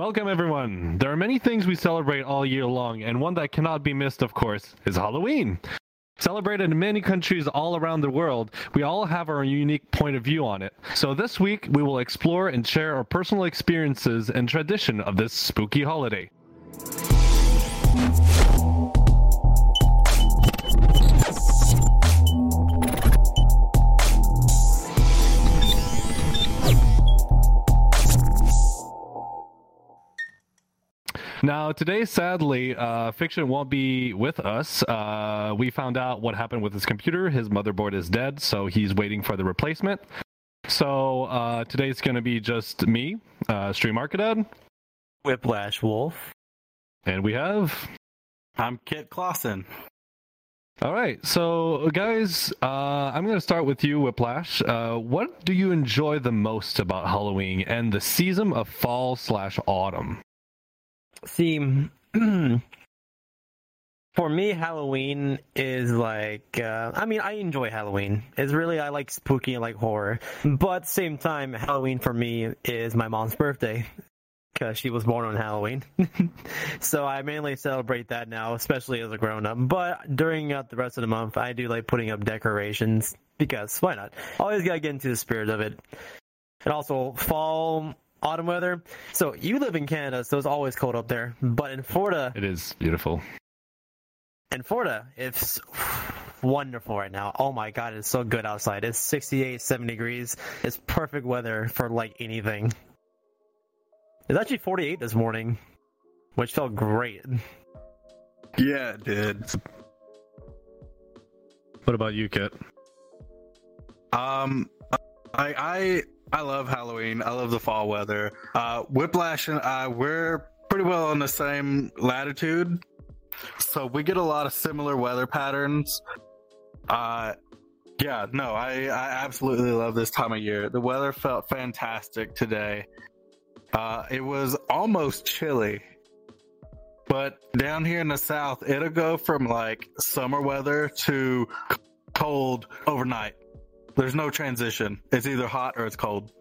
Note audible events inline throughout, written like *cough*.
Welcome, everyone. There are many things we celebrate all year long, and one that cannot be missed, of course, is Halloween. Celebrated in many countries all around the world, we all have our unique point of view on it. So this week, we will explore and share our personal experiences and tradition of this spooky holiday. Now, today, sadly, uh, Fiction won't be with us. Uh, we found out what happened with his computer. His motherboard is dead, so he's waiting for the replacement. So uh, today's going to be just me, uh, Stream ArcaDad, Whiplash Wolf. and we have. I'm Kit Clausen. All right, so guys, uh, I'm going to start with you, Whiplash. Uh, what do you enjoy the most about Halloween and the season of fall slash autumn? See, *clears throat* for me, Halloween is like, uh, I mean, I enjoy Halloween. It's really, I like spooky and like horror. But same time, Halloween for me is my mom's birthday. Because she was born on Halloween. *laughs* so I mainly celebrate that now, especially as a grown up. But during uh, the rest of the month, I do like putting up decorations. Because why not? Always gotta get into the spirit of it. And also, fall, autumn weather. So you live in Canada, so it's always cold up there. But in Florida, It is beautiful. in Florida, it's wonderful right now. Oh my god, it's so good outside. It's 68, 70 degrees. It's perfect weather for like anything. It's actually 48 this morning, which felt great. Yeah, it did. What about you, Kit? Um, I I I love Halloween. I love the fall weather. Uh, Whiplash and I we're pretty well on the same latitude, so we get a lot of similar weather patterns. Uh, yeah, no, I I absolutely love this time of year. The weather felt fantastic today. Uh, it was almost chilly. But down here in the south, it'll go from like summer weather to cold overnight. There's no transition. It's either hot or it's cold.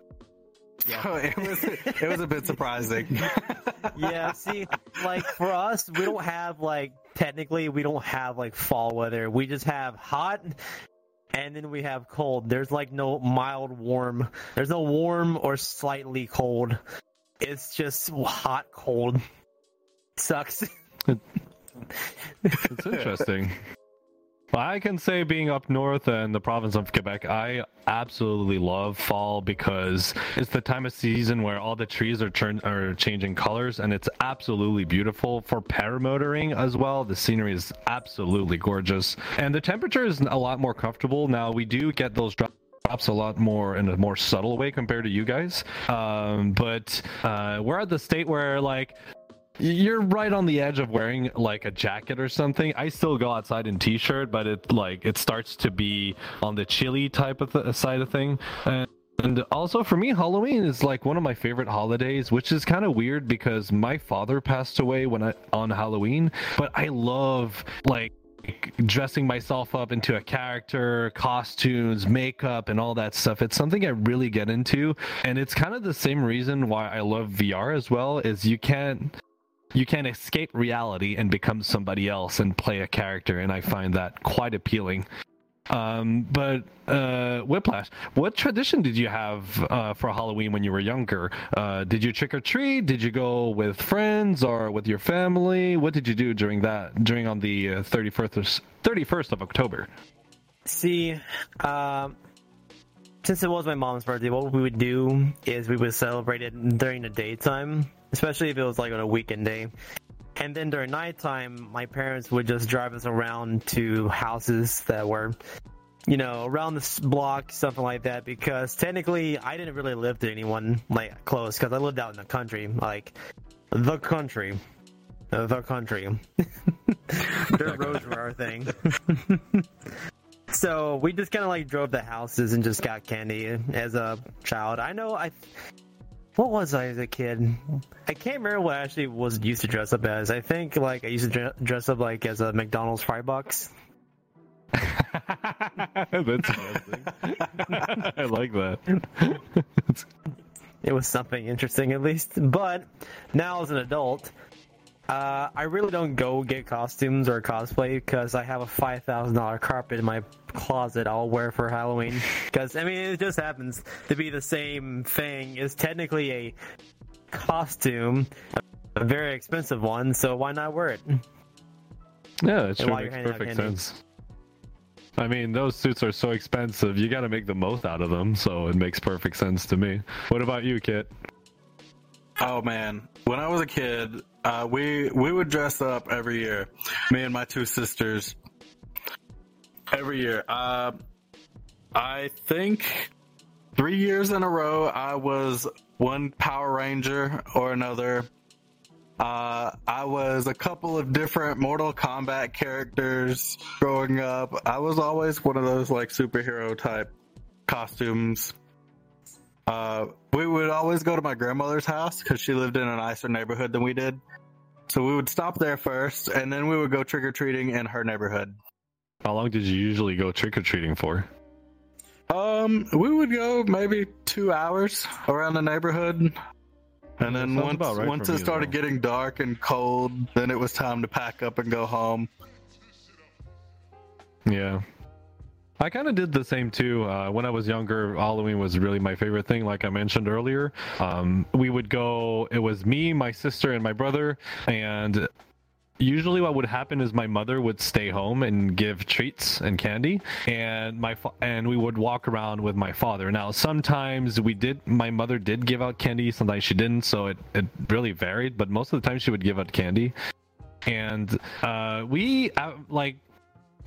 So *laughs* it was it was a bit surprising. *laughs* yeah, see, like for us, we don't have like technically we don't have like fall weather. We just have hot and then we have cold. There's like no mild warm. There's no warm or slightly cold. It's just hot cold. Sucks. It's interesting. *laughs* I can say being up north in the province of Quebec, I absolutely love fall because it's the time of season where all the trees are turn are changing colors and it's absolutely beautiful for paramotoring as well. The scenery is absolutely gorgeous and the temperature is a lot more comfortable. Now we do get those drops drops a lot more in a more subtle way compared to you guys. Um, but uh, we're at the state where like you're right on the edge of wearing like a jacket or something. I still go outside in t-shirt, but it like it starts to be on the chilly type of th- side of thing. And and also for me, Halloween is like one of my favorite holidays, which is kind of weird because my father passed away when I on Halloween, but I love like dressing myself up into a character, costumes, makeup, and all that stuff. It's something I really get into, and it's kind of the same reason why I love VR as well. Is you can't you can escape reality and become somebody else and play a character, and I find that quite appealing. Um, but uh, Whiplash, what tradition did you have uh, for Halloween when you were younger? Uh, did you trick or treat? Did you go with friends or with your family? What did you do during that during on the thirty first thirty first of October? See, um, since it was my mom's birthday, what we would do is we would celebrate it during the daytime, especially if it was like on a weekend day. And then during nighttime, my parents would just drive us around to houses that were, you know, around this block, something like that. Because technically, I didn't really live to anyone like close because I lived out in the country, like the country, the country. *laughs* Dirt roads were our thing. *laughs* So we just kind of like drove the houses and just got candy as a child. I know I. What was I as a kid? I can't remember what I actually was used to dress up as. I think like I used to dress up like as a McDonald's fry box. *laughs* That's amazing. *laughs* I like that. it was something interesting at least. But now as an adult, uh, I really don't go get costumes or cosplay because I have a five thousand dollar carpet in my closet I'll wear for Halloween. *laughs* Because I mean, it just happens to be the same thing. It's technically a costume, a very expensive one. So why not wear it? Yeah, it And sure makes perfect sense. I mean, those suits are so expensive. You got to make the most out of them, so it makes perfect sense to me. What about you, Kit? Oh man, when I was a kid, uh, we we would dress up every year. Me and my two sisters. Every year. Uh, I think three years in a row, I was one Power Ranger or another. Uh, I was a couple of different Mortal Kombat characters growing up. I was always one of those like superhero type costumes. Uh, we would always go to my grandmother's house because she lived in a nicer neighborhood than we did. So we would stop there first, and then we would go trick or treating in her neighborhood. How long did you usually go trick or treating for? Um, we would go maybe two hours around the neighborhood, and then once right once it started well. getting dark and cold, then it was time to pack up and go home. Yeah. I kind of did the same too. Uh, when I was younger, Halloween was really my favorite thing, like I mentioned earlier. Um, we would go, it was me, my sister, and my brother. And usually, what would happen is my mother would stay home and give treats and candy. And my fa- and we would walk around with my father. Now, sometimes we did, my mother did give out candy, sometimes she didn't. So it, it really varied. But most of the time, she would give out candy. And uh, we, uh, like,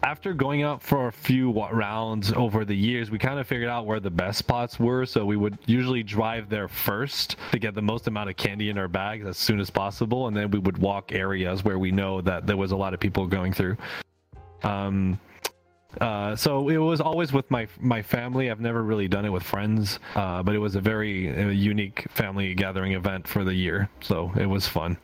after going out for a few rounds over the years, we kind of figured out where the best spots were. So we would usually drive there first to get the most amount of candy in our bags as soon as possible, and then we would walk areas where we know that there was a lot of people going through. Um, uh, so it was always with my my family. I've never really done it with friends, uh, but it was a very uh, unique family gathering event for the year. So it was fun.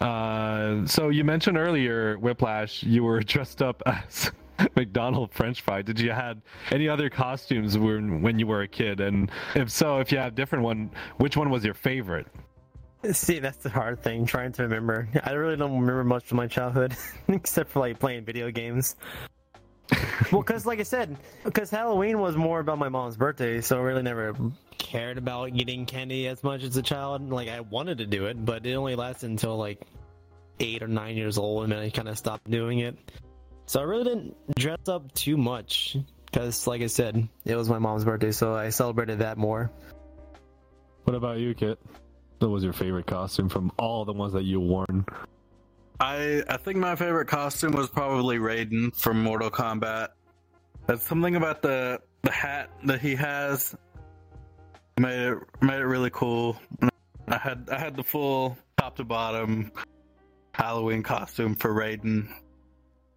Uh, so you mentioned earlier, Whiplash, you were *laughs* dressed up as *laughs* McDonald French fry. Did you had any other costumes when when you were a kid? And if so, if you have different one, which one was your favorite? See, that's the hard thing, trying to remember. I really don't remember much of my childhood, *laughs* except for like playing video games. well, because like I said, because Halloween was more about my mom's birthday, so I really never cared about getting candy as much as a child. Like I wanted to do it, but it only lasted until like eight or nine years old, and then I kind of stopped doing it. So I really didn't dress up too much, because like I said, it was my mom's birthday, so I celebrated that more. What about you, Kit? What was your favorite costume from all the ones that you worn? I I think my favorite costume was probably Raiden from Mortal Kombat. That's something about the the hat that he has made it made it really cool. I had I had the full top to bottom Halloween costume for Raiden.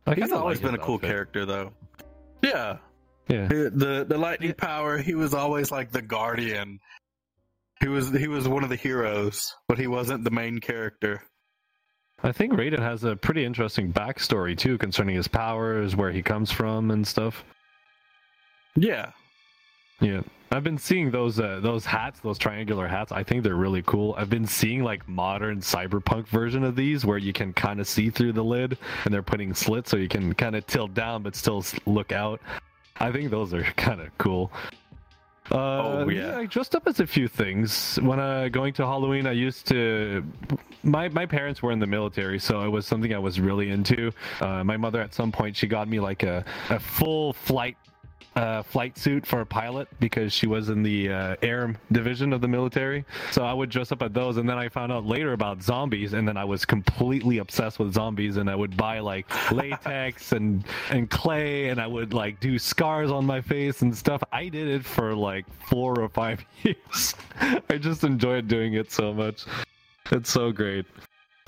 I He's always like been a cool outfit. character though. Yeah. Yeah. The the lightning power, he was always like the guardian. He was he was one of the heroes, but he wasn't the main character. I think Raiden has a pretty interesting backstory too concerning his powers, where he comes from, and stuff. Yeah. Yeah, I've been seeing those uh, those hats, those triangular hats. I think they're really cool. I've been seeing like modern cyberpunk version of these where you can kind of see through the lid, and they're putting slits so you can kind of tilt down but still look out. I think those are *laughs* kind of cool. Uh, Oh, yeah. I dressed up as a few things when uh, going to Halloween. I used to. My my parents were in the military, so it was something I was really into. Uh, my mother, at some point, she got me like a, a full flight uh, flight suit for a pilot because she was in the uh, air division of the military. So I would dress up at those, and then I found out later about zombies, and then I was completely obsessed with zombies, and I would buy like *laughs* latex and and clay, and I would like do scars on my face and stuff. I did it for like four or five *laughs* years. I just enjoyed doing it so much. It's so great.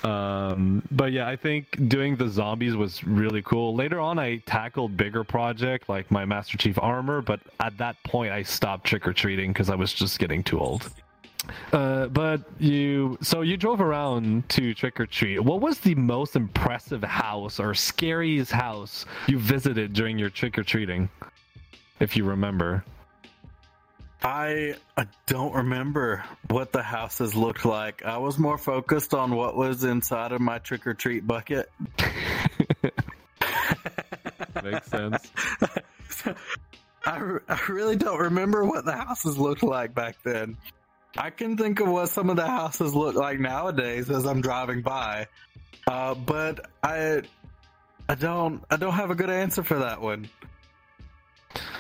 Um, but yeah, I think doing the zombies was really cool. Later on, I tackled bigger project like my Master Chief armor, but at that point, I stopped trick or treating because I was just getting too old. Uh, but you, so you drove around to trick or treat. What was the most impressive house or scariest house you visited during your trick or treating, if you remember? I, I don't remember what the houses looked like. I was more focused on what was inside of my trick or treat bucket. *laughs* Makes sense. *laughs* I, I really don't remember what the houses looked like back then. I can think of what some of the houses look like nowadays as I'm driving by, uh, but I I don't I don't have a good answer for that one.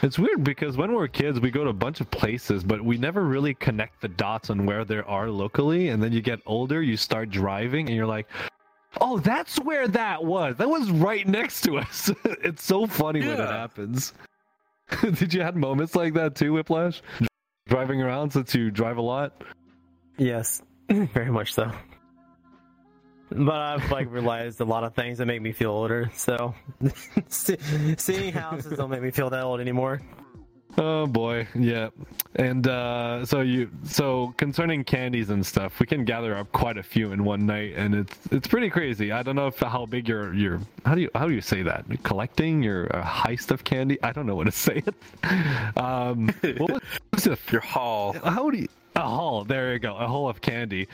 It's weird because when we're kids, we go to a bunch of places, but we never really connect the dots on where there are locally. And then you get older, you start driving, and you're like, "Oh, that's where that was. That was right next to us." *laughs* it's so funny when it happens. *laughs* Did you have moments like that too, Whiplash? Driving around since you drive a lot. Yes, *clears throat* very much so. But I've like realized a lot of things that make me feel older. So *laughs* seeing houses don't make me feel that old anymore. Oh boy, yeah. And uh, so you, so concerning candies and stuff, we can gather up quite a few in one night, and it's it's pretty crazy. I don't know if how big your your how do you how do you say that collecting your uh, heist of candy? I don't know what to say it. *laughs* Um, what was, what's *laughs* the Your haul. how do you a haul? There you go, a haul of candy.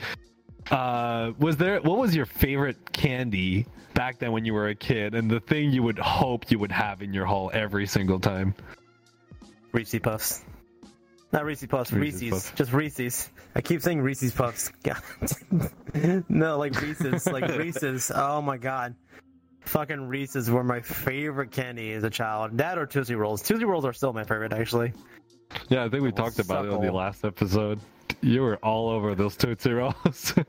Uh, was there what was your favorite candy back then when you were a kid, and the thing you would hope you would have in your haul every single time? Reese's Puffs. Not Reese's Puffs, Reese's Reese's. Puffs. Just Reese's. I keep saying Reese's Puffs. *laughs* God. no, like Reese's. Like Reese's. Oh my god. Fucking Reese's were my favorite candy as a child. That or Tootsie Rolls. Tootsie Rolls are still my favorite, actually. Yeah, I think we talked about it on the last episode. You were all over those Tootsie Rolls. *laughs*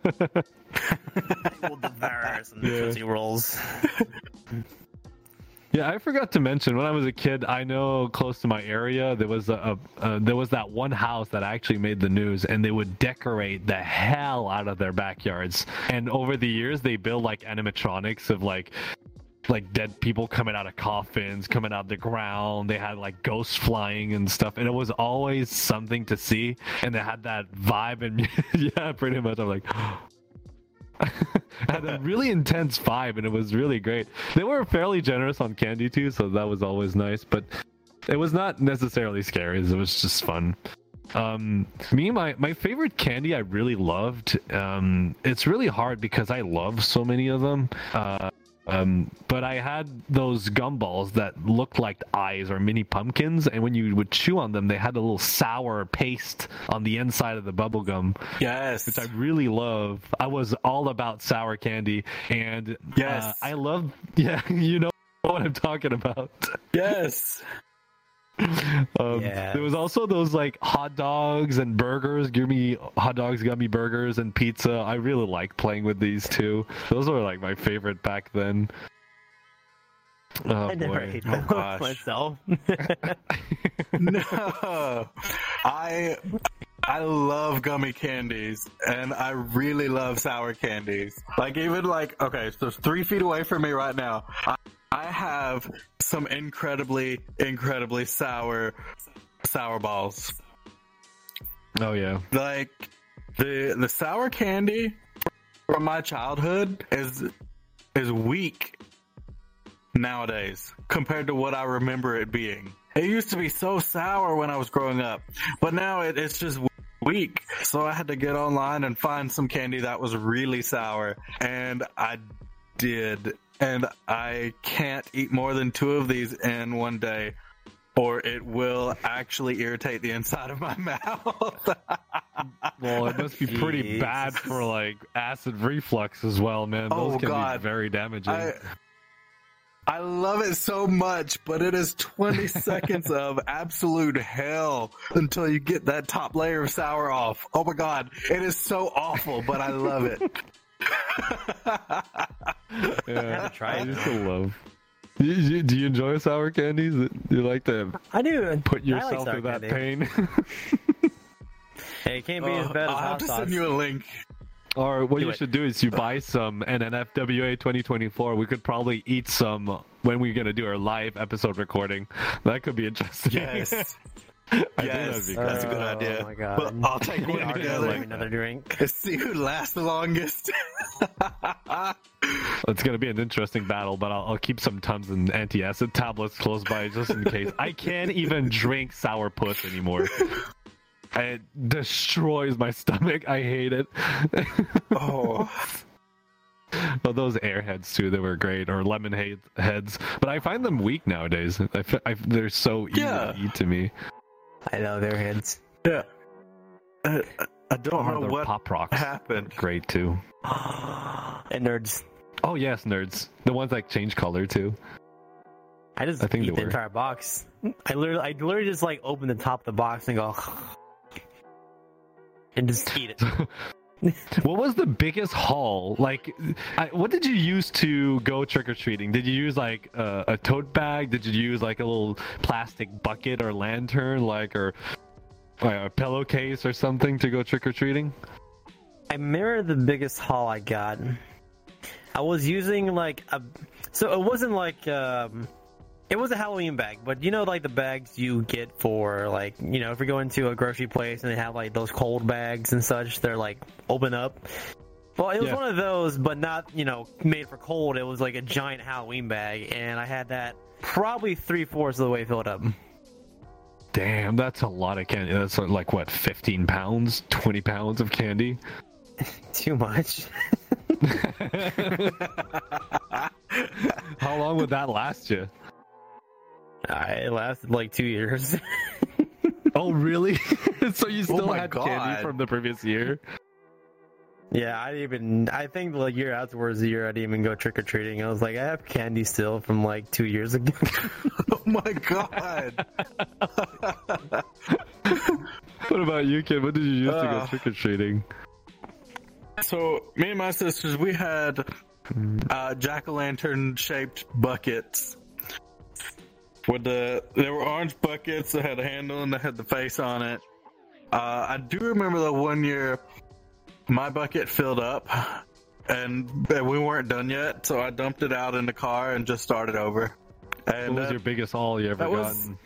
We'll devour some Yeah. Tootsie Rolls. yeah, I forgot to mention when I was a kid. I know close to my area there was a, a uh, there was that one house that actually made the news, and they would decorate the hell out of their backyards. And over the years, they build like animatronics of like like dead people coming out of coffins, coming out of the ground. They had like ghosts flying and stuff, and it was always something to see. And they had that vibe, and *laughs* yeah, pretty much. I'm like. *gasps* had a really intense vibe and it was really great. They were fairly generous on candy too, so that was always nice, but it was not necessarily scary, it was just fun. Um me my my favorite candy I really loved um it's really hard because I love so many of them. Uh um, but I had those gumballs that looked like eyes or mini pumpkins, and when you would chew on them, they had a little sour paste on the inside of the bubble gum Yes. which I really love. I was all about sour candy, and Yes. uh, I love. *laughs* Yeah, you know what I'm talking about. yes. *laughs* Um, Yes. There was also those like hot dogs and burgers, gummy hot dogs, gummy burgers, and pizza. I really like playing with these too. Those were like my favorite back then. Oh I never boy. ate Oh, them *laughs* gosh. myself. *laughs* no, I I love gummy candies, and I really love sour candies. Like even like okay, so three feet away from me right now, I, I have some incredibly incredibly sour sour balls. Oh yeah. Like the the sour candy from my childhood is is weak nowadays compared to what I remember it being. It used to be so sour when I was growing up, but now it, it's just weak. So I had to get online and find some candy that was really sour, and I did. And I can't eat more than two of these in one day, or it will actually irritate the inside of my *laughs* mouth. Well, it must be pretty Jesus. bad for like acid reflux as well, man. Oh, Those Oh, can God. be very damaging. I I love it so much, but it is 20 *laughs* seconds of absolute hell until you get that top layer of sour off. Oh my god, it is so awful, but I love it. Yeah, to try I it used now. to love. You, you, do you enjoy sour candies? Do you like to I do. put I like yourself through that candy. pain? *laughs* Hey, it can't be as Oh, bad as I'll have hot to sauce. send you a link. Or what Do you it. should do is you buy some, and an FWA 2024. We could probably eat some when we're gonna do our live episode recording. That could be interesting. Yes. *laughs* I think yes. that'd be That's a good. good Oh idea. my God. But I'll take one Argo together. to another drink. *laughs* to see who lasts the longest. *laughs* It's gonna be an interesting battle, but I'll, I'll keep some tums and anti-acid tablets close by just in case. I can't even drink sour puss anymore. It destroys my *laughs* stomach. I hate it. Oh, well, those airheads too, they were great, or lemon head- heads. But I find them weak nowadays. I, I, they're so easy Yeah. to eat to me. I know their heads. yeah. I, I don't Or know what pop rocks. happened. Great too. *gasps* and nerds. Oh yes, nerds. The ones that change color too. I just I think eat the were. entire box. I literally, I literally just like open the top of the box and go, and just eat it. *laughs* What was the biggest haul? Like, I, what did you use to go trick or treating? Did you use like a, a tote bag? Did you use like a little plastic bucket or lantern, like or uh, a pillowcase or something to go trick or treating? I mirror the biggest haul I got. I was using like a, so it wasn't like um, it was a Halloween bag, but you know like the bags you get for like you know if you go into a grocery place and they have like those cold bags and such, they're like open up. Well, it was Yeah. one of those, but not you know made for cold. It was like a giant Halloween bag, and I had that probably three fourths of the way filled up. Damn, that's a lot of candy. That's like what, 15 pounds, 20 pounds of candy? *laughs* *laughs* Too much. How long would that last you? Uh, it lasted like two years. *laughs* Oh, really? *laughs* so you still my had God. candy from the previous year? Yeah, I didn't even. I think the year afterwards, the year I didn't even go trick or treating. I was like, I have candy still from like two years ago. *laughs* Oh my god. What about you, kid? What did you use to go Uh, trick or treating? so me and my sisters, we had uh, jack o' lantern shaped buckets. With the there were orange buckets that had a handle and they had the face on it. Uh, I do remember the one year my bucket filled up and we weren't done yet, so I dumped it out in the car and just started over. And What was that- your biggest haul you ever that was- gotten?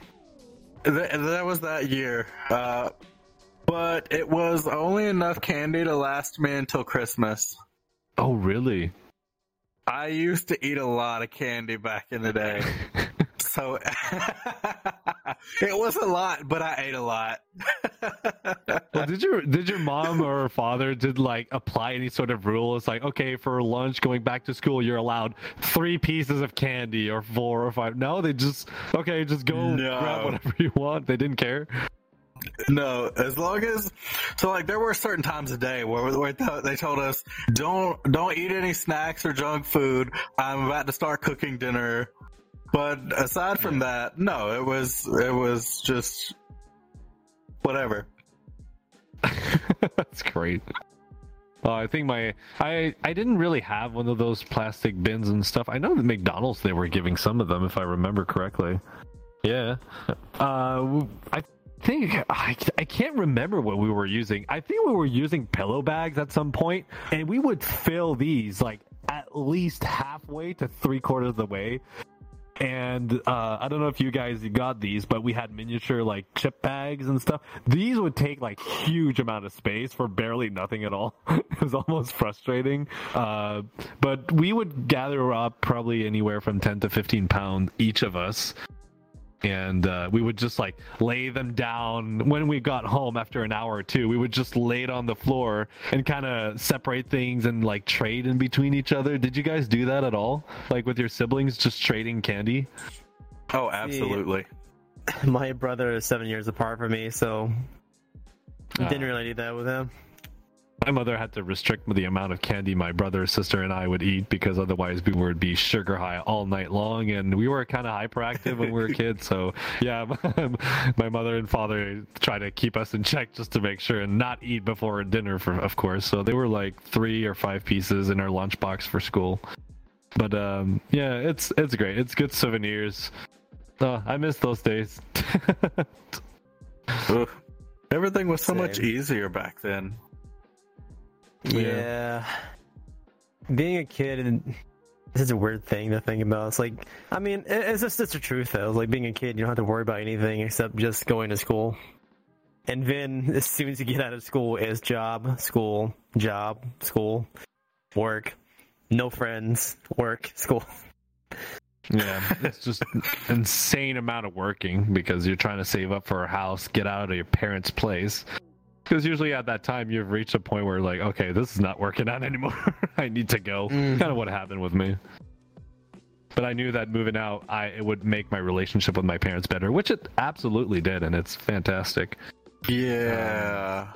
Th- that was that year. Uh, but it was only enough candy to last me until Christmas. Oh, really? I used to eat a lot of candy back in the day. *laughs* so *laughs* it was a lot, but I ate a lot. *laughs* Well, did your did your mom or father did like apply any sort of rule? It's like okay, for lunch going back to school, you're allowed three pieces of candy or four or five. No, they just okay, just go No. grab whatever you want. They didn't care. no, as long as so like there were certain times a day where, where they told us don't don't eat any snacks or junk food. I'm about to start cooking dinner. But aside from that, no, it was it was just whatever. *laughs* That's great. Oh, I think my I I didn't really have one of those plastic bins and stuff. I know that McDonald's they were giving some of them if I remember correctly. Yeah. Uh, I think I, I can't remember what we were using. I think we were using pillow bags at some point, and we would fill these like at least halfway to three quarters of the way. And uh, I don't know if you guys got these, but we had miniature like chip bags and stuff. These would take like huge amount of space for barely nothing at all. *laughs* it was almost frustrating. Uh, but we would gather up probably anywhere from 10 to 15 pounds each of us and uh, we would just like lay them down when we got home after an hour or two we would just lay it on the floor and kind of separate things and like trade in between each other did you guys do that at all like with your siblings just trading candy Oh, absolutely. *laughs* My brother is seven years apart from me, so Ah. didn't really do that with him. My mother had to restrict the amount of candy my brother sister and i would eat because otherwise we would be sugar high all night long and we were kind of hyperactive when we were kids so yeah *laughs* my mother and father tried to keep us in check just to make sure and not eat before dinner for of course so they were like three or five pieces in our lunchbox for school. But um yeah it's it's great. It's good souvenirs. Oh i miss those days. *laughs* Everything was so much easier back then. Yeah. Being a kid and this is a weird thing to think about. It's like, I mean, it's just it's the truth though. Like being a kid, you don't have to worry about anything except just going to school. And then as soon as you get out of school, is job, school, job, school, work, no friends, work, school. Yeah, it's just insane amount of working because you're trying to save up for a house, get out of your parents' place. Because usually at that time you've reached a point where like, okay, this is not working out *laughs* anymore. I need to go. Mhm. Kind of what happened with me. But I knew that moving out, I it would make my relationship with my parents better, which it absolutely did, and it's fantastic. Yeah.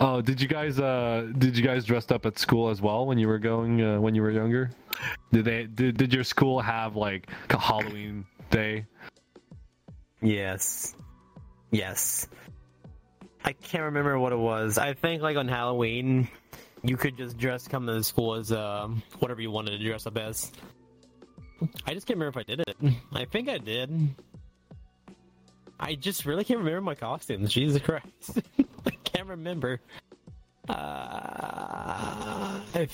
Oh, did you guys uh did you guys dressed up at school as well when you were going uh, when you were younger? Did they did, did your school have like a Halloween day? Yes. Yes. I can't remember what it was. I think like on Halloween, you could just dress come to the school as um whatever you wanted to dress up as. I just can't remember if I did it. I think I did. I just really can't remember my costumes. Jesus Christ. *laughs* I can't remember. Uh, I,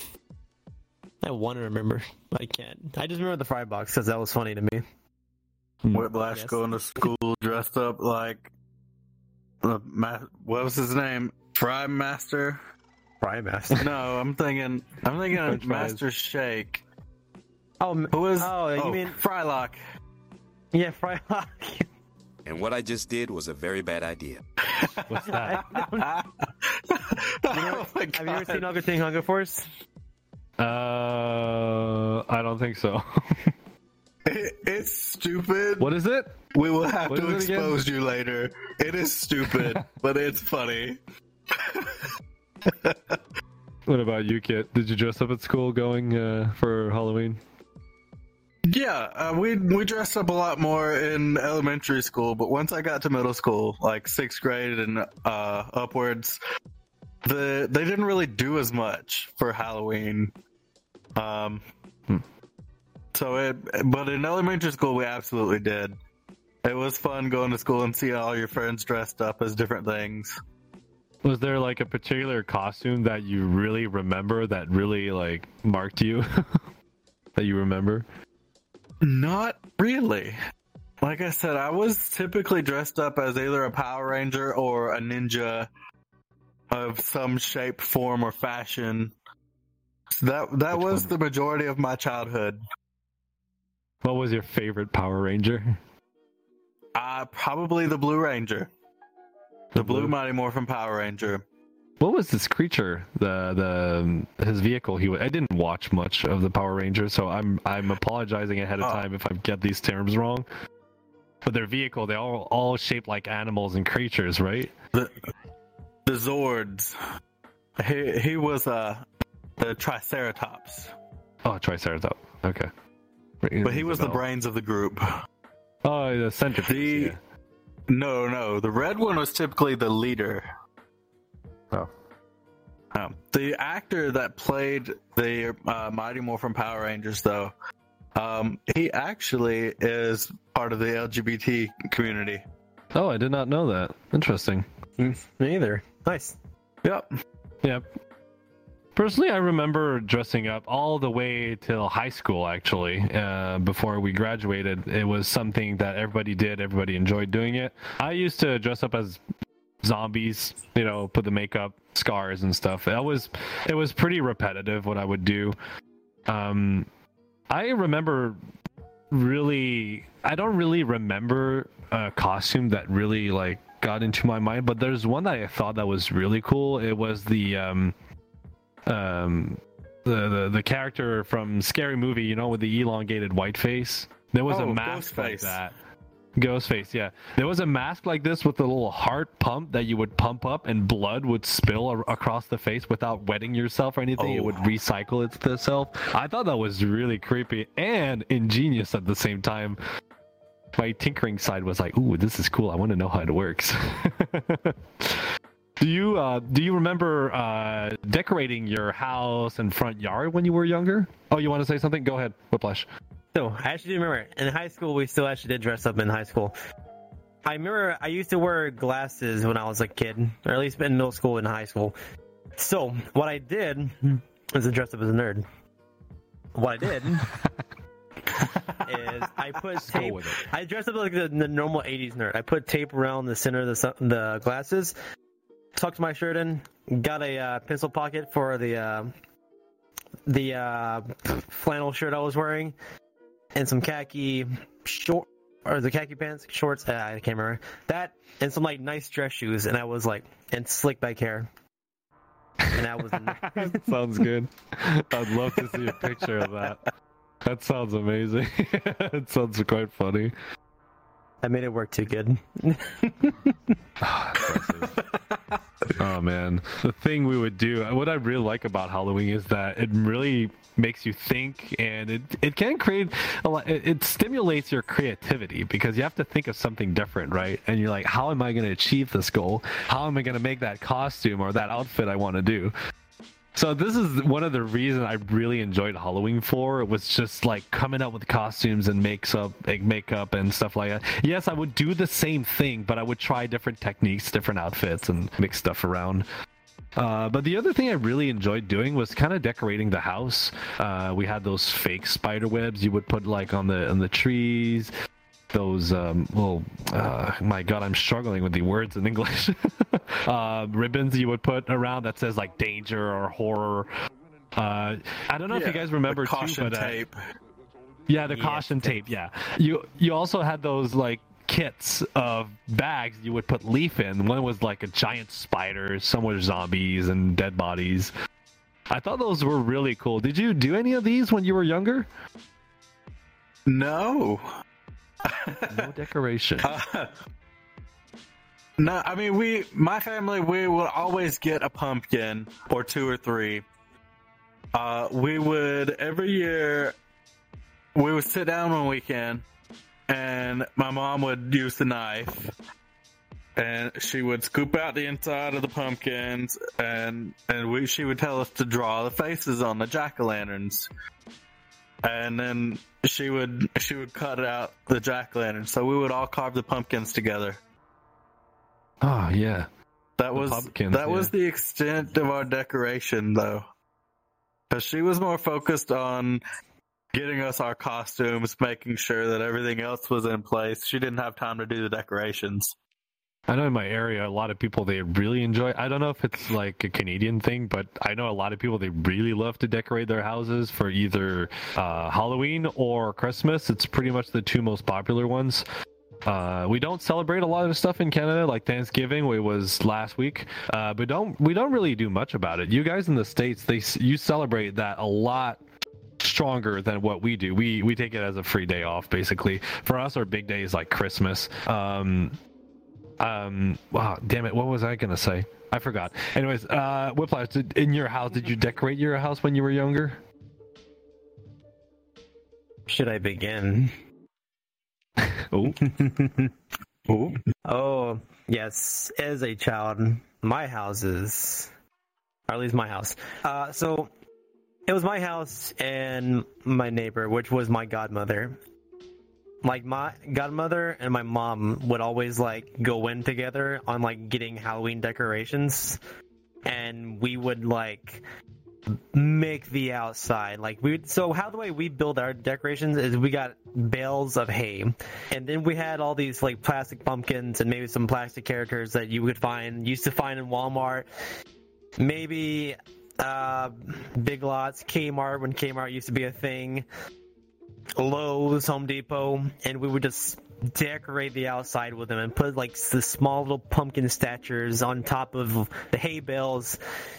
I want to remember, but I can't. I just remember the fry box because that was funny to me. Whiplash going to school dressed up like the ma- what was his name? Fry Master? Fry master. No, I'm thinking I'm thinking of Master Shake. Oh, m- Who was Oh, you mean- Frylock? yeah, Frylock. *laughs* And what I just did was a very bad idea. What's that? *laughs* *laughs* oh my Have you ever seen Hunger Thing Hunger Force? uh, I don't think so. It- it's stupid. what is it? We will have What to expose you later. It is stupid, *laughs* but it's funny. What about you, Kit? Did you dress up at school going uh, for Halloween? Yeah, uh, we we dressed up a lot more in elementary school, but once I got to middle school, like sixth grade and uh, upwards, the they didn't really do as much for Halloween. Um, Hmm. so it, but in elementary school, we absolutely did. It was fun going to school and seeing all your friends dressed up as different things. Was there like a particular costume that you really remember that really like marked you? *laughs* that you remember? Not really. Like I said, I was typically dressed up as either a Power Ranger or a ninja of some shape, form, or fashion. So that that Which was one? the majority of my childhood. What was your favorite Power Ranger? Uh, probably the Blue Ranger, the Blue Mighty Morphin Power Ranger. What was this creature? The the his vehicle. He I didn't watch much of the Power Rangers, so I'm I'm apologizing ahead of Oh. time if I get these terms wrong. But their vehicle, they all all shaped like animals and creatures, right? The the Zords. He he was uh the Triceratops, Oh, Triceratops. Okay. but he was the brains of the group. Oh, the centipede. The yeah. no, no, the red one was typically the leader. Oh. Um, the actor that played the uh, Mighty Morphin Power Rangers, though, um, he actually is part of the LGBT community. Oh, I did not know that. Interesting. Me either. Nice. Yep. Yep. Personally, I remember dressing up all the way till high school. Actually, uh, before we graduated, it was something that everybody did. Everybody enjoyed doing it. I used to dress up as zombies. You know, put the makeup, scars, and stuff. That was it was pretty repetitive what I would do. Um, I remember really. I don't really remember a costume that really like got into my mind, but there's one that I thought that was really cool. It was the um um the the, the character from Scary Movie, you know, with the elongated white face. There was a Oh, mask like that. Ghostface, yeah. There was a mask like this with a little heart pump that you would pump up, and blood would spill a- across the face without wetting yourself or anything. It Oh. would recycle itself. I thought that was really creepy and ingenious at the same time. My tinkering side was like, "Ooh, this is cool. I want to know how it works." *laughs* do you uh, do you remember uh, decorating your house and front yard when you were younger? Oh, you want to say something? Go ahead, Whiplash. So I actually do remember in high school we still actually did dress up in high school. I remember I used to wear glasses when I was a kid, or at least in middle school and high school. So what I did was to dress up as a nerd. What I did *laughs* is I put tape. I dressed up like the, the normal '80s nerd. I put tape around the center of the the glasses, tucked my shirt in, got a uh, pencil pocket for the uh, the uh, flannel shirt I was wearing, and some khaki short or the khaki pants, shorts. Uh, I can't remember that, and some like nice dress shoes. And I was like, and slick back hair. And I was. *laughs* sounds good. I'd love to see a picture of that. That sounds amazing. *laughs* it sounds quite funny. I made it work too good. oh *laughs* Oh, man, *laughs* the thing we would do, what I really like about Halloween is that it really makes you think, and it it can create a lot. It, it stimulates your creativity because you have to think of something different, right? And you're like, how am I going to achieve this goal? How am I going to make that costume or that outfit I want to do? So this is one of the reasons I really enjoyed Halloween for. It was just like coming up with costumes and makes up, like makeup and stuff like that. Yes, I would do the same thing, but I would try different techniques, different outfits, and mix stuff around. Uh, but the other thing I really enjoyed doing was kind of decorating the house. Uh, we had those fake spider webs you would put like on the on the trees those um well uh, my god i'm struggling with the words in english. *laughs* Uh ribbons you would put around that says like danger or horror. Uh i don't know if you guys remember caution too, but, uh, tape. yeah the Yeah, caution tape yeah. You you also had those like kits of bags you would put leaf in. One was like a giant spider some were zombies and dead bodies. I thought those were really cool. Did you do any of these when you were younger? No. No decoration Uh, *laughs* no, I mean we, my family, we would always get a pumpkin or two or three. Uh, we would every year. We would sit down one weekend, and my mom would use the knife, and she would scoop out the inside of the pumpkins, and and we she would tell us to draw the faces on the jack o' lanterns, and then she would she would cut out the jack lantern. So we would all carve the pumpkins together. oh yeah That was pumpkins, that was the extent of our decoration, though, because she was more focused on getting us our costumes, making sure that everything else was in place. She didn't have time to do the decorations. I know in my area, a lot of people they really enjoy. I don't know if it's like a Canadian thing, but I know a lot of people they really love to decorate their houses for either uh, Halloween or Christmas. It's pretty much the two most popular ones. Uh, we don't celebrate a lot of stuff in Canada, like Thanksgiving, it was last week. Uh, but don't we don't really do much about it. You guys in the states, they you celebrate that a lot stronger than what we do. We we take it as a free day off, basically. For us, our big day is like Christmas. Um, um, wow, damn it, what was I gonna say? I forgot. Anyways, uh, Whiplash, did, in your house, did you decorate your house when you were younger? Should I begin? *laughs* Oh, *laughs* Ooh. Oh, yes. As a child, my houses, or at least my house. Uh, so it was my house and my neighbor, which was my godmother. Like my godmother and my mom would always like go in together on like getting Halloween decorations, and we would like make the outside. Like we so how the way we build our decorations is we got bales of hay. And then we had all these like plastic pumpkins and maybe some plastic characters that you would find used to find in Walmart. Maybe uh big lots Kmart when Kmart used to be a thing Lowe's Home Depot and we would just decorate the outside with them and put like the small little pumpkin statues on top of the hay bales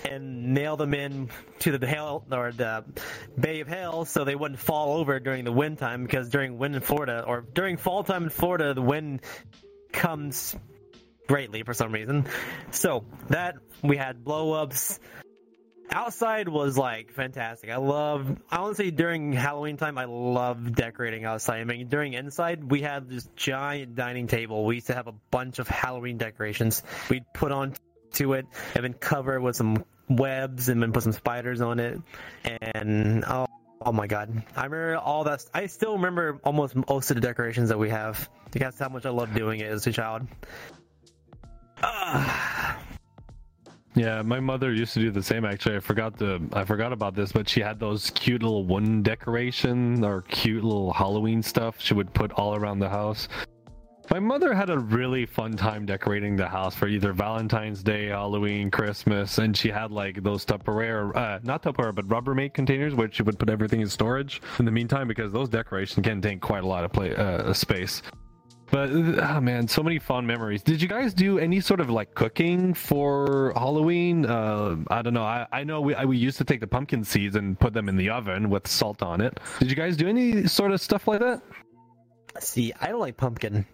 and nail them in to the hell or the bay of hell so they wouldn't fall over during the wind time because during wind in Florida or during fall time in Florida the wind comes greatly for some reason. So that we had blow ups. Outside was like fantastic. I love honestly during Halloween time I love decorating outside. I mean during inside we had this giant dining table. We used to have a bunch of Halloween decorations. We'd put on to it and then cover it with some webs and then put some spiders on it. And oh Oh my god. I remember all that. I still remember almost most of the decorations that we have. That's how much I love doing it as a child. Ah. Yeah, my mother used to do the same. Actually, I forgot the I forgot about this, but she had those cute little wooden decoration or cute little Halloween stuff she would put all around the house. My mother had a really fun time decorating the house for either Valentine's Day, Halloween, Christmas, and she had like those Tupperware, uh, not Tupperware, but Rubbermaid containers, where she would put everything in storage in the meantime because those decorations can take quite a lot of play uh, space. But oh man, so many fun memories. Did you guys do any sort of like cooking for Halloween? Uh, I don't know. I, I know we I, we used to take the pumpkin seeds and put them in the oven with salt on it. Did you guys do any sort of stuff like that? See, I don't like pumpkin.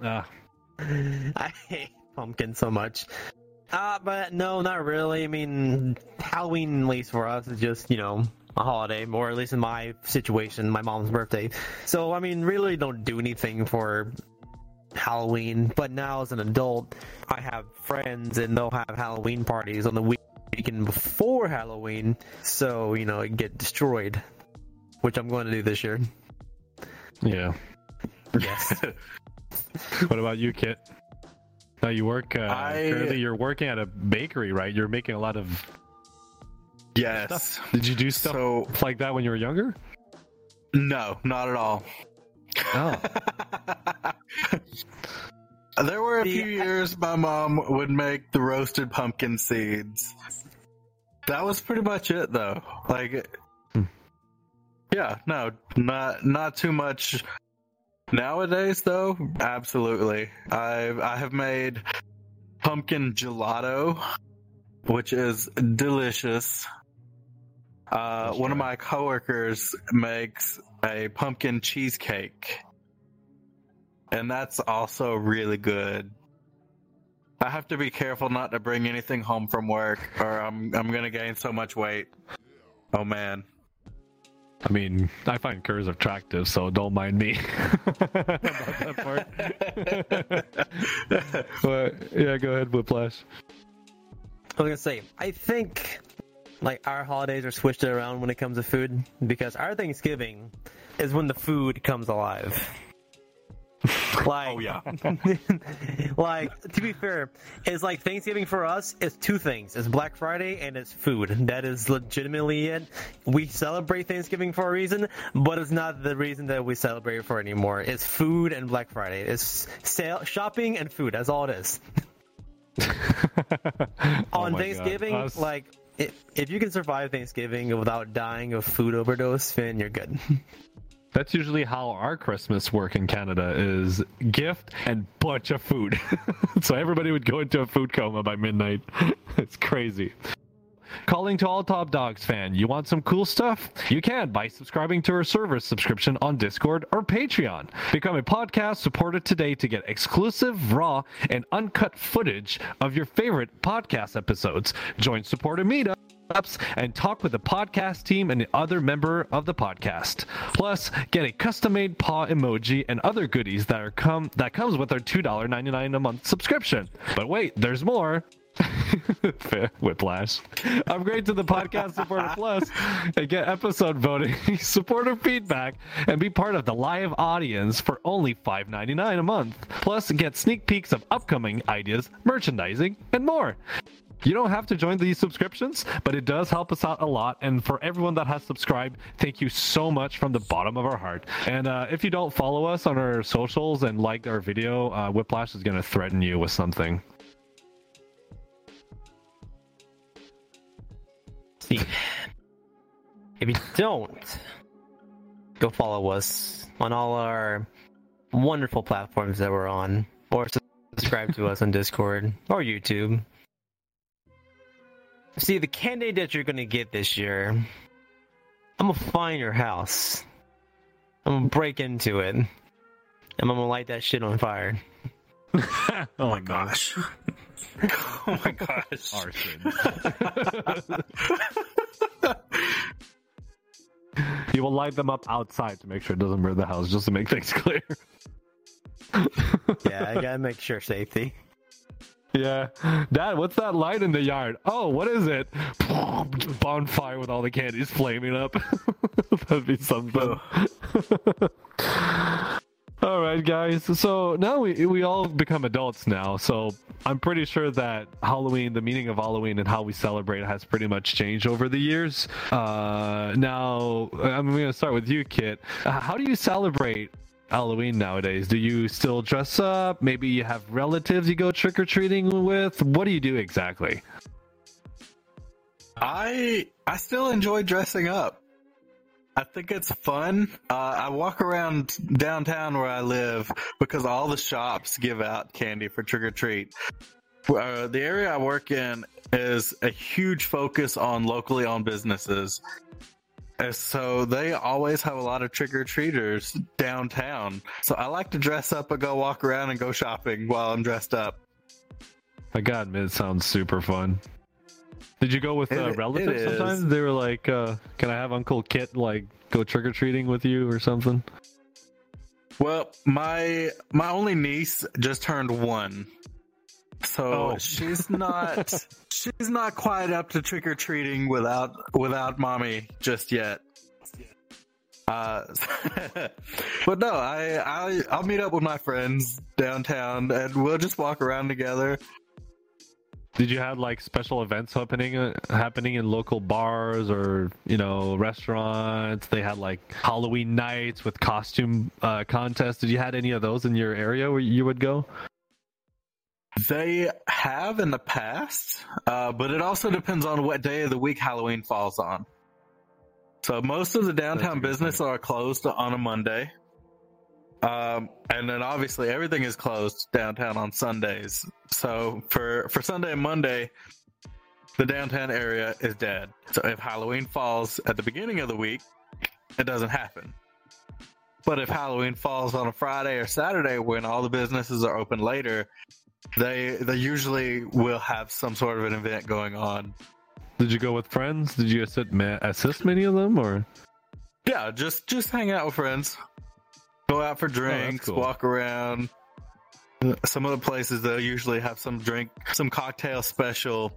Uh, *laughs* I hate pumpkin so much. Uh, but no, not really. I mean, Halloween, at least for us, is just, you know, a holiday, or at least in my situation, my mom's birthday. So, I mean, really don't do anything for Halloween. But now, as an adult, I have friends and they'll have Halloween parties on the week- weekend before Halloween. So, you know, it get destroyed, which I'm going to do this year. yeah. Yes. *laughs* What about you, Kit? Now you work. Uh, I- currently, you're working at a bakery, right? You're making a lot of Yes. *laughs* Did you do stuff So like that when you were younger? no, not at all. Oh, *laughs* There were a The- few years my mom would make the roasted pumpkin seeds. That was pretty much it though. Like Hmm. Yeah, no, not not too much nowadays though. Absolutely. I've I have made pumpkin gelato, which is delicious. Uh, one of my coworkers makes a pumpkin cheesecake and that's also really good. I have to be careful not to bring anything home from work, or I'm I'm gonna gain so much weight. Oh man, I mean, I find curves attractive, so don't mind me *laughs* about that part. *laughs* but yeah, go ahead, Whiplash. I was gonna say, I think like our holidays are switched around when it comes to food because our Thanksgiving is when the food comes alive. *laughs* Oh, like, Oh, yeah. *laughs* like to be fair, it's like Thanksgiving for us is two things: it's Black Friday and it's food. That is legitimately it. We celebrate Thanksgiving for a reason, but it's not the reason that we celebrate it for anymore. It's food and Black Friday. It's sale, shopping and food. That's all it is. *laughs* Oh on God. Thanksgiving, Us- like if, you can survive Thanksgiving without dying of food overdose, then you're good. *laughs* That's usually how our Christmas work in Canada is gift and bunch of food. *laughs* so everybody would go into a food coma by midnight. *laughs* it's crazy. Calling to all Top Dogs fan, you want some cool stuff? You can by subscribing to our service subscription on Discord or Patreon. Become a podcast supporter today to get exclusive, raw, and uncut footage of your favorite podcast episodes. Join supporter meetup and talk with the podcast team and the other member of the podcast. Plus, get a custom-made paw emoji and other goodies that are come that comes with our $2.99 a month subscription. But wait, there's more. *laughs* Whiplash. Upgrade to the podcast supporter *laughs* plus and get episode voting, *laughs* supporter feedback, and be part of the live audience for only $5.99 a month. Plus, get sneak peeks of upcoming ideas, merchandising, and more. You don't have to join these subscriptions, but it does help us out a lot. And for everyone that has subscribed, thank you so much from the bottom of our heart. And uh, if you don't follow us on our socials and like our video, uh, Whiplash is going to threaten you with something. See, if you don't, go follow us on all our wonderful platforms that we're on, or subscribe to us on Discord or YouTube. See, the candy that you're gonna get this year, I'm gonna find your house. I'm gonna break into it. And I'm gonna light that shit on fire. Oh my oh, gosh. *laughs* oh my gosh. Arson. *laughs* you will light them up outside to make sure it doesn't burn the house, just to make things *laughs* clear. Yeah, I gotta make sure safety. Yeah. Dad, what's that light in the yard? Oh, what is it? Bonfire with all the candies flaming up. That'd be something. All right, guys. So now we we all become adults now. So I'm pretty sure that Halloween, the meaning of Halloween and how we celebrate has pretty much changed over the years. Uh, now I'm going to start with you, Kit. Uh, how do you celebrate Halloween nowadays? Do you still dress up? Maybe you have relatives you go trick or treating with. What do you do exactly? I I still enjoy dressing up. I think it's fun. Uh, I walk around downtown where I live because all the shops give out candy for trick or treat. Uh, the area I work in is a huge focus on locally owned businesses. And so they always have a lot of trick or treaters downtown. So I like to dress up and go walk around and go shopping while I'm dressed up. I gotta admit, it sounds super fun. Did you go with uh, It- relatives it sometimes? They were like, uh, "Can I have Uncle Kit like go trick or treating with you or something?" Well, my my only niece just turned one, so Oh. she's *laughs* not she's not quite up to trick or treating without without mommy just yet. Uh, *laughs* but no, I I I'll meet up with my friends downtown and we'll just walk around together. Did you have like special events happening uh, happening in local bars or you know restaurants? They had like Halloween nights with costume uh, contests. Did you had any of those in your area where you would go? They have in the past, uh, but it also depends on what day of the week Halloween falls on. So most of the downtown good business are closed on a Monday. Um, and then obviously everything is closed downtown on Sundays. So for, for Sunday and Monday, the downtown area is dead. So if Halloween falls at the beginning of the week, it doesn't happen. But if Halloween falls on a Friday or Saturday when all the businesses are open later, they they usually will have some sort of an event going on. Did you go with friends? Did you assist, assist many of them or? Yeah, just just hang out with friends. Go out for drinks, cool. walk around. Some of the places they'll usually have some drink, some cocktail special,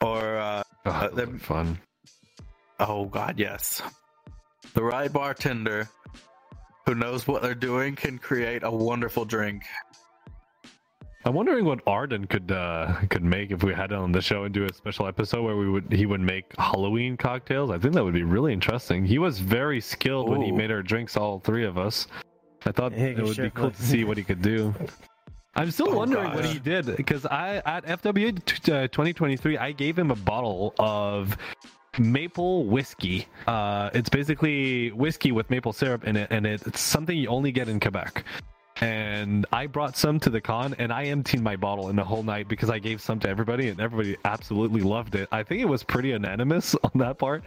or uh, Oh, Uh, fun. oh god, yes, the right bartender who knows what they're doing can create a wonderful drink. I'm wondering what Arden could uh, could make if we had it on the show and do a special episode where we would he would make Halloween cocktails. I think that would be really interesting. He was very skilled when he made our drinks, all three of us. I thought Yeah, it would be cool to see what he could do. *laughs* I'm still Oh, wondering what he did because I at FWA t- uh, 2023 I gave him a bottle of maple whiskey. Uh, it's basically whiskey with maple syrup in it, and it's something you only get in Quebec. And I brought some to the con, and I emptied my bottle in the whole night because I gave some to everybody, and everybody absolutely loved it. I think it was pretty unanimous *laughs* on that part.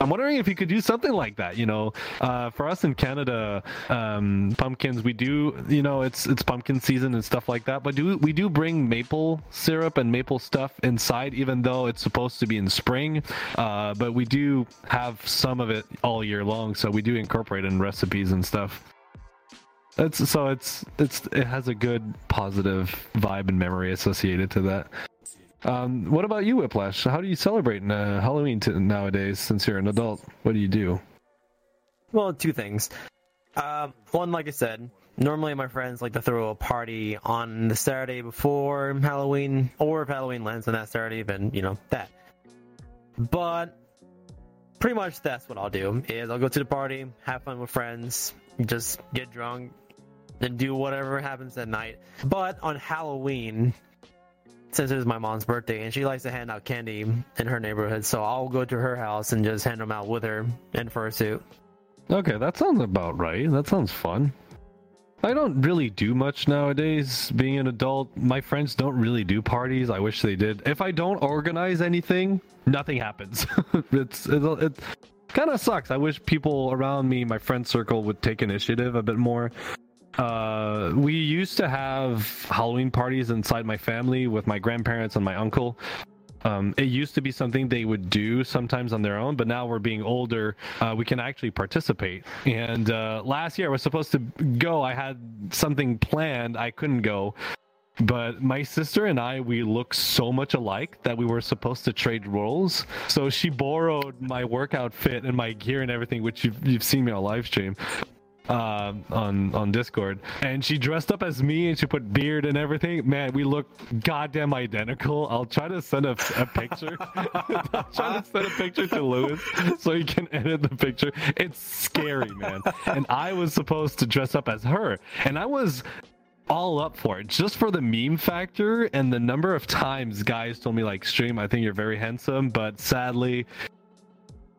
I'm wondering if you could do something like that. You know, uh, for us in Canada, um, pumpkins we do. You know, it's it's pumpkin season and stuff like that. But do we do bring maple syrup and maple stuff inside, even though it's supposed to be in spring? Uh, but we do have some of it all year long, so we do incorporate in recipes and stuff. So it's it's it has a good positive vibe and memory associated to that. Um, what about you, Whiplash? How do you celebrate uh, Halloween t- nowadays? Since you're an adult, what do you do? Well, two things. Um, one, like I said, normally my friends like to throw a party on the Saturday before Halloween, or if Halloween lands on that Saturday, then you know that. But pretty much that's what I'll do. Is I'll go to the party, have fun with friends, just get drunk, and do whatever happens that night. But on Halloween, since it is my mom's birthday and she likes to hand out candy in her neighborhood, so I'll go to her house and just hand them out with her in fursuit. Okay, that sounds about right. That sounds fun. I don't really do much nowadays. Being an adult, my friends don't really do parties. I wish they did. If I don't organize anything, nothing happens. *laughs* it's it, it kind of sucks. I wish people around me, my friend circle, would take initiative a bit more. Uh, we used to have Halloween parties inside my family with my grandparents and my uncle. Um, it used to be something they would do sometimes on their own, but now we're being older. Uh, we can actually participate. And uh, last year I was supposed to go. I had something planned. I couldn't go. But my sister and I, we look so much alike that we were supposed to trade roles. So she borrowed my work outfit and my gear and everything, which you've, you've seen me on live stream. Um, on on Discord, and she dressed up as me and she put beard and everything. Man, we look goddamn identical. I'll try to send a, a picture. *laughs* I'll try to send a picture to Lewis so he can edit the picture. It's scary, man. And I was supposed to dress up as her, and I was all up for it just for the meme factor and the number of times guys told me like stream i think you're very handsome but sadly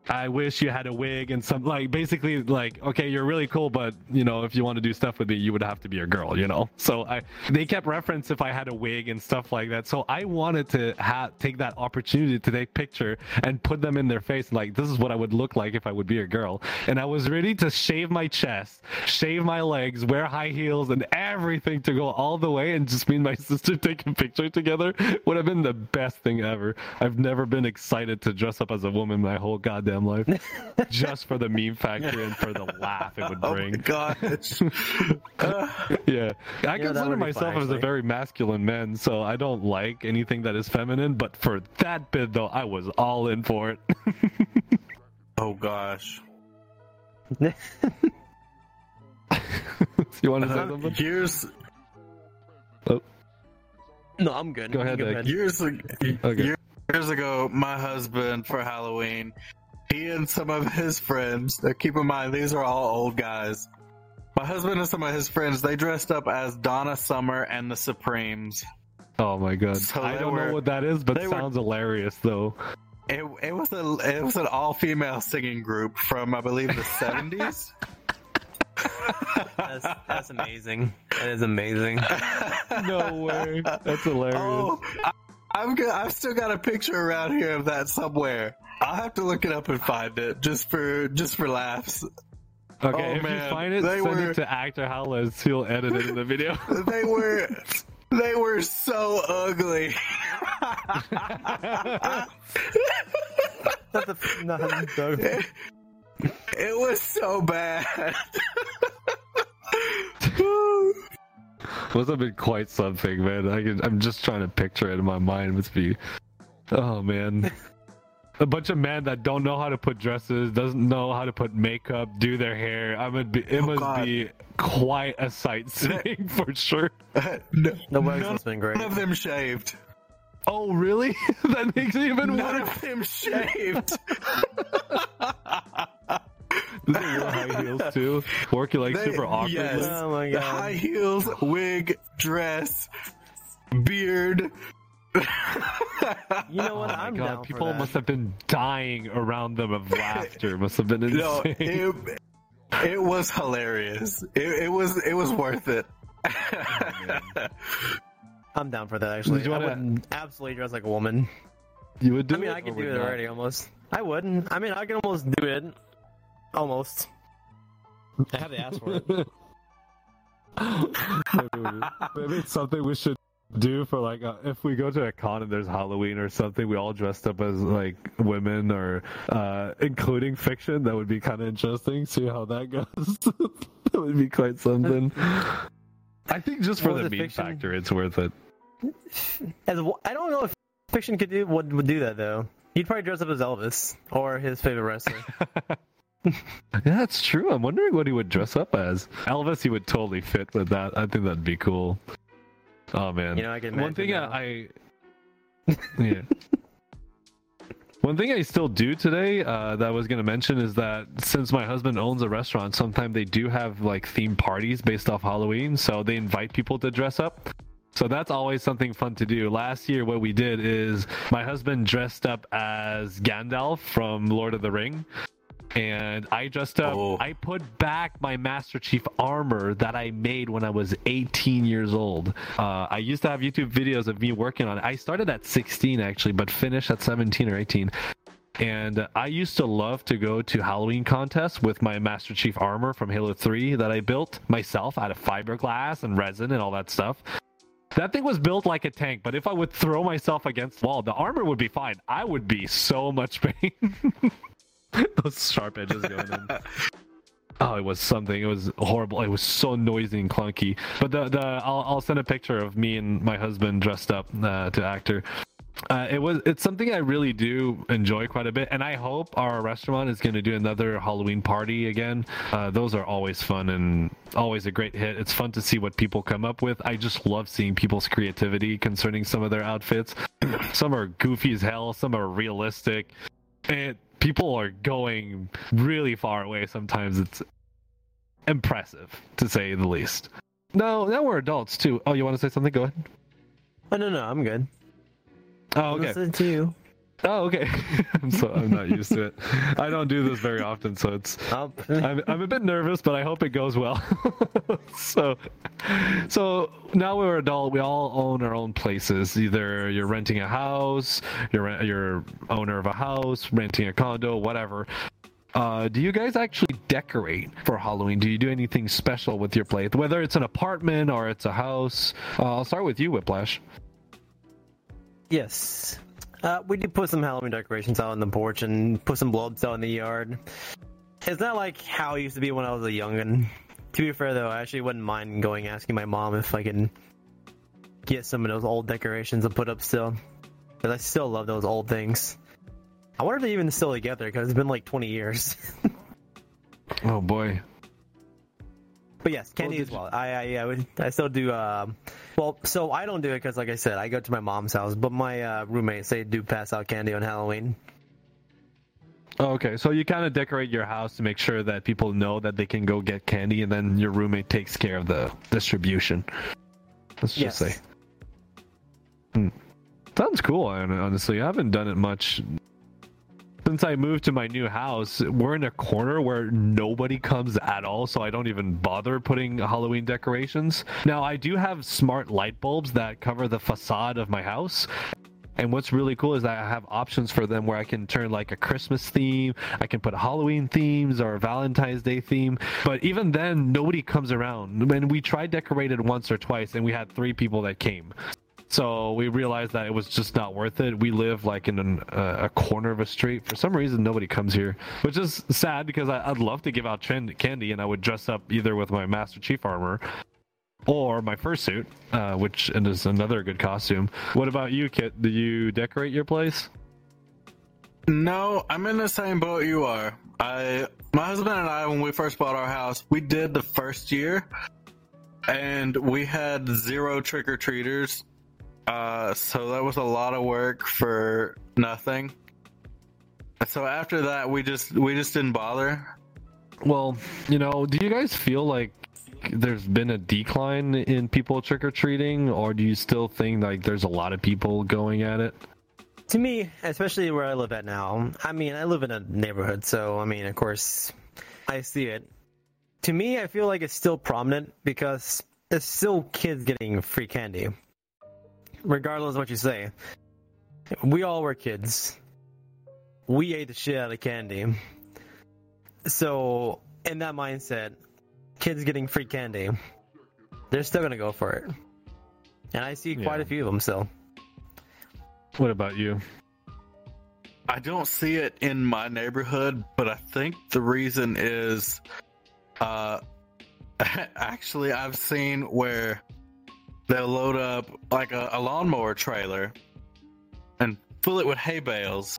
I wish you had a wig and some like basically like okay you're really cool but you know if you want to do stuff with me you would have to be a girl you know? So I they kept reference if I had a wig and stuff like that. So I wanted to have take that opportunity to take picture and put them in their face like this is what I would look like if I would be a girl. And I was ready to shave my chest shave my legs wear high heels and everything to go all the way and just me and my *laughs* sister take a picture together would have been the best thing ever. I've never been excited to dress up as a woman my whole goddamn life *laughs* just for the meme factor and for the laugh it would bring. Oh my bring. gosh. *laughs* yeah, I that consider myself fun, as a very masculine man, so I don't like anything that is feminine. But for that bit, though, I was all in for it. *laughs* oh gosh. you want to say Uh, something? years No, I'm good. Go ahead, Nick. years ag- Okay. years ago, my husband for Halloween, he and some of his friends. Now keep in mind, these are all old guys. My husband and some of his friends, they dressed up as Donna Summer and the Supremes. Oh my god, So I don't were- know what that is, but they were- sounds hilarious though. It, it was a it was an all female singing group from I believe the *laughs* seventies. That's, that's amazing. That is amazing. *laughs* No way, that's hilarious. oh, I, I've got I've still got a picture around here of that somewhere. I'll have to look it up and find it just for just for laughs. okay, oh, if man, you find it, they send were- it to actor Howless. He'll edit it in the video. *laughs* They were they were so ugly. *laughs* That's a, no, no. It was so bad. Must have been quite something, man. I can, I'm just trying to picture it in my mind. It must be, oh man, a bunch of men that don't know how to put dresses, doesn't know how to put makeup, do their hair. I would be. It Oh, must God. be quite a sight seeing *laughs* for sure. no, The wigs none, been great. none of them shaved. Oh really? *laughs* that makes it even None worse. of them shaved. *laughs* Does it wear high heels too? Working like They- super awkwardly. yes. Oh my The high heels, wig, dress, beard. You know Oh what? my I'm god, down people for that. must have been dying around them of laughter. Must have been No, insane. it, it was hilarious. It, it was it was worth it. *laughs* I'm down for that. Actually, you I wanna- would absolutely dress like a woman. you would do I mean, it, I or could do it not? already almost. I wouldn't. I mean, I can almost do it. Almost. I have to ask for it. maybe, *laughs* maybe it's something we should do for like uh, if we go to a con and there's Halloween or something, we all dressed up as like women or uh, including fiction. That would be kind of interesting. See how that *laughs* goes. that would be quite something. I think just for the it, meme fiction? factor, it's worth it. As w- I don't know if fiction could do would would do that though. He'd probably dress up as Elvis or his favorite wrestler. *laughs* *laughs* Yeah, that's true. I'm wondering what he would dress up as. Elvis, he would totally fit with that. I think that'd be cool. Oh man. You know, I can One thing. I, I *laughs* yeah. One thing I still do today uh, that I was going to mention is that since my husband owns a restaurant, sometimes they do have like theme parties based off Halloween. So they invite people to dress up. So that's always something fun to do. Last year, what we did is my husband dressed up as Gandalf from Lord of the Ring. And I dressed up, Oh. I put back my Master Chief armor that I made when I was 18 years old. Uh, I used to have YouTube videos of me working on it. I started at 16 actually, but finished at 17 or 18. And I used to love to go to Halloween contests with my Master Chief armor from Halo 3 that I built myself out of fiberglass and resin and all that stuff. That thing was built like a tank, but if I would throw myself against the wall, the armor would be fine. I would be so much pain. *laughs* *laughs* Those sharp edges going in. *laughs* Oh, it was something. It was horrible. It was so noisy and clunky. But the the I'll, I'll send a picture of me and my husband dressed up uh, to actor. Uh, it was it's something I really do enjoy quite a bit, and I hope our restaurant is going to do another Halloween party again. Uh, those are always fun and always a great hit. It's fun to see what people come up with. I just love seeing people's creativity concerning some of their outfits. *clears throat* some are goofy as hell, some are realistic, and people are going really far away. Sometimes it's impressive to say the least. No, now we're adults too. Oh, you want to say something? Go ahead. Oh no, no, I'm good. Oh, okay. Listen to you. Oh, okay. *laughs* I'm so I'm not used to it. I don't do this very often, so it's Oh, I'm I'm a bit nervous, but I hope it goes well. *laughs* so, so now we're adult. We all own our own places. Either you're renting a house, you're you're owner of a house, renting a condo, whatever. Uh, do you guys actually decorate for Halloween? Do you do anything special with your place, whether it's an apartment or it's a house? Uh, I'll start with you, Whiplash. yes. Uh, we did put some Halloween decorations out on the porch and put some bulbs out in the yard. It's not like how it used to be when I was a youngin. To be fair, though, I actually wouldn't mind going asking my mom if I can get some of those old decorations and put up still. Because I still love those old things. I wonder if they're even still together because it's been like 20 years. *laughs* Oh boy. But yes, candy did as well. I I, I, would, I still do. Um, well, so I don't do it because, like I said, I go to my mom's house. But my uh, roommates they do pass out candy on Halloween. Oh, okay, so you kind of decorate your house to make sure that people know that they can go get candy, and then your roommate takes care of the distribution. Let's just Yes. say. Hmm. Sounds cool. Honestly, I haven't done it much since I moved to my new house. We're in a corner where nobody comes at all, so I don't even bother putting Halloween decorations. Now, I do have smart light bulbs that cover the facade of my house. And what's really cool is that I have options for them where I can turn like a Christmas theme, I can put Halloween themes or Valentine's Day theme. But even then, nobody comes around. When we tried decorated once or twice, and we had three people that came. So we realized that it was just not worth it. We live like in an, uh, a corner of a street. For some reason, nobody comes here, which is sad because I, I'd love to give out trend candy and I would dress up either with my Master Chief armor or my fursuit, uh, which is another good costume. What about you, Kit? Do you decorate your place? No, I'm in the same boat you are. I, my husband and I, when we first bought our house, we did the first year, and we had zero trick or treaters. Uh, so that was a lot of work for nothing. So after that, we just we just didn't bother. Well, you know, do you guys feel like there's been a decline in people trick or treating, or do you still think like there's a lot of people going at it? To me, especially where I live at now, I mean, I live in a neighborhood, so I mean, of course, I see it. To me, I feel like it's still prominent because it's still kids getting free candy, regardless of what you say. We all were kids. We ate the shit out of candy. So, in that mindset, kids getting free candy, they're still gonna go for it. And I see quite Yeah. a few of them still. What about you? I don't see it in my neighborhood, but I think the reason is, uh, *laughs* actually, I've seen where they'll load up like a, a lawnmower trailer and fill it with hay bales,